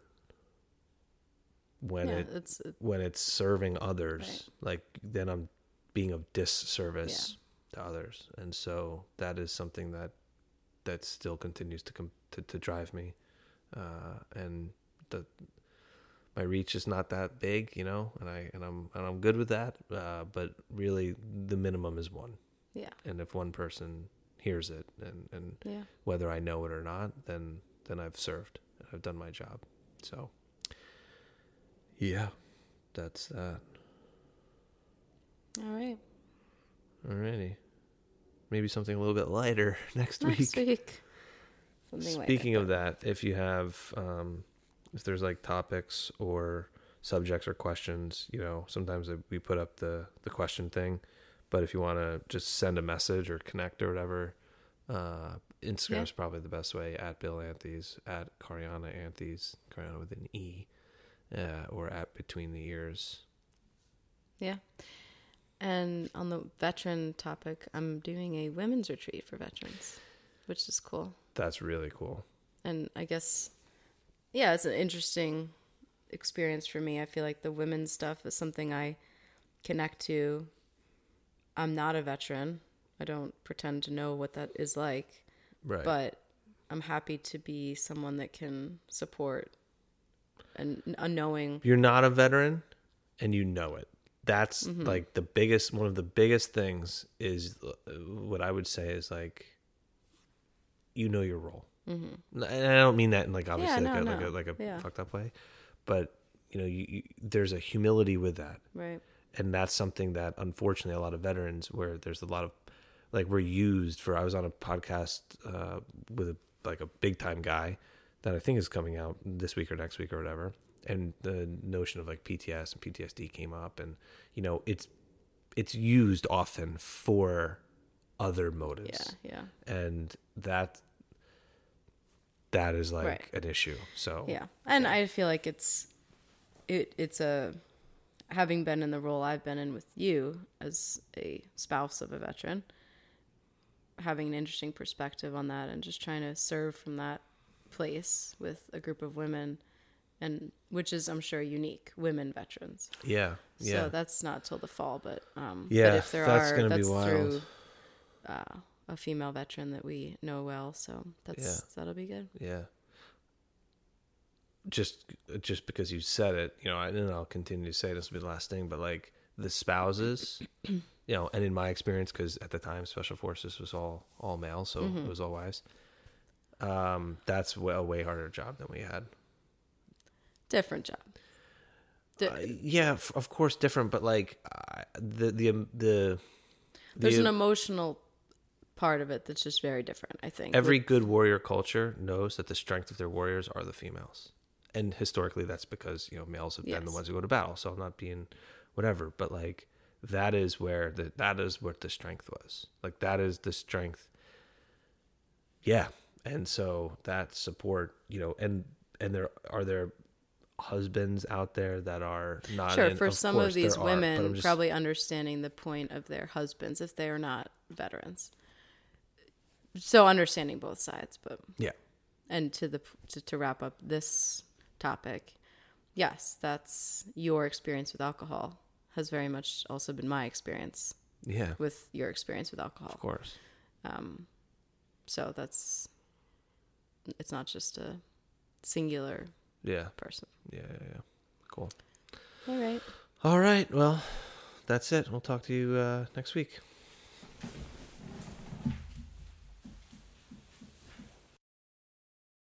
when yeah, it it's it, when it's serving others, like then I'm being of disservice to others, and so that is something that that still continues to com- to, to drive me, uh, and the my reach is not that big, you know, and I and I'm and I'm good with that. Uh, but really, the minimum is one, yeah, and if one person hears it, and and yeah. whether I know it or not, then then I've served. I've done my job. So, yeah, that's that. All right. Alrighty, maybe something a little bit lighter next, Next week. week. Something Speaking of that, if you have, um, if there's like topics or subjects or questions, you know, sometimes we put up the the question thing, but if you want to just send a message or connect or whatever, uh, Instagram's Yeah. probably the best way. At Bill Anthes, at Cariana Anthes, Cariana with an E, uh, or at Between the Ears. Yeah. And on the veteran topic, I'm doing a women's retreat for veterans, which is cool. That's really cool. And I guess, yeah, it's an interesting experience for me. I feel like the women's stuff is something I connect to. I'm not a veteran. I don't pretend to know what that is like, Right. but I'm happy to be someone that can support and a knowing. you're not a veteran and you know it that's Mm-hmm. like the biggest one of the biggest things is uh, what i would say is like you know your role mm-hmm. and i don't mean that in like obviously Yeah, like, no, a, like a like a Yeah. fucked up way but you know you, you there's a humility with that Right. and that's something that unfortunately a lot of veterans where there's a lot of like we're used for i was on a podcast uh, with a like a big time guy that i think is coming out this week or next week or whatever and the notion of like pts and ptsd came up and you know it's it's used often for other motives Yeah. Yeah. And that that is like Right. an issue so Yeah, and I feel like it's it it's a having been in the role I've been in with you as a spouse of a veteran, having an interesting perspective on that and just trying to serve from that place with a group of women and which is I'm sure unique women veterans. Yeah. Yeah. So that's not till the fall, but um, Yeah, but if there that's are, gonna be that's wild. through uh, a female veteran that we know well. So that's that'll be good. Yeah. Just just because you said it, you know, and I'll continue to say this will be the last thing, but like the spouses, you know, and in my experience, because at the time Special Forces was all all male, so Mm-hmm. it was all wives. Um, that's a way harder job than we had. Different job. Di- Uh, yeah, f- of course, different, but like uh, the the um, the There's an emotional part of it that's just very different. I think every good warrior culture knows that the strength of their warriors are the females and historically that's because you know males have been the ones who go to battle so i'm not being whatever but like that is where the that is what the strength was like that is the strength yeah and so that support you know and and there are there husbands out there that are not sure in- for of some of these there are, women just- probably understanding the point of their husbands if they are not veterans. So understanding both sides, but yeah. And to the to, to wrap up this topic yes that's your experience with alcohol has very much also been my experience yeah. with your experience with alcohol. Of course. Um so that's it's not just a singular yeah. person. Yeah yeah, yeah. cool. All right. All right. Well that's it. We'll talk to you uh, next week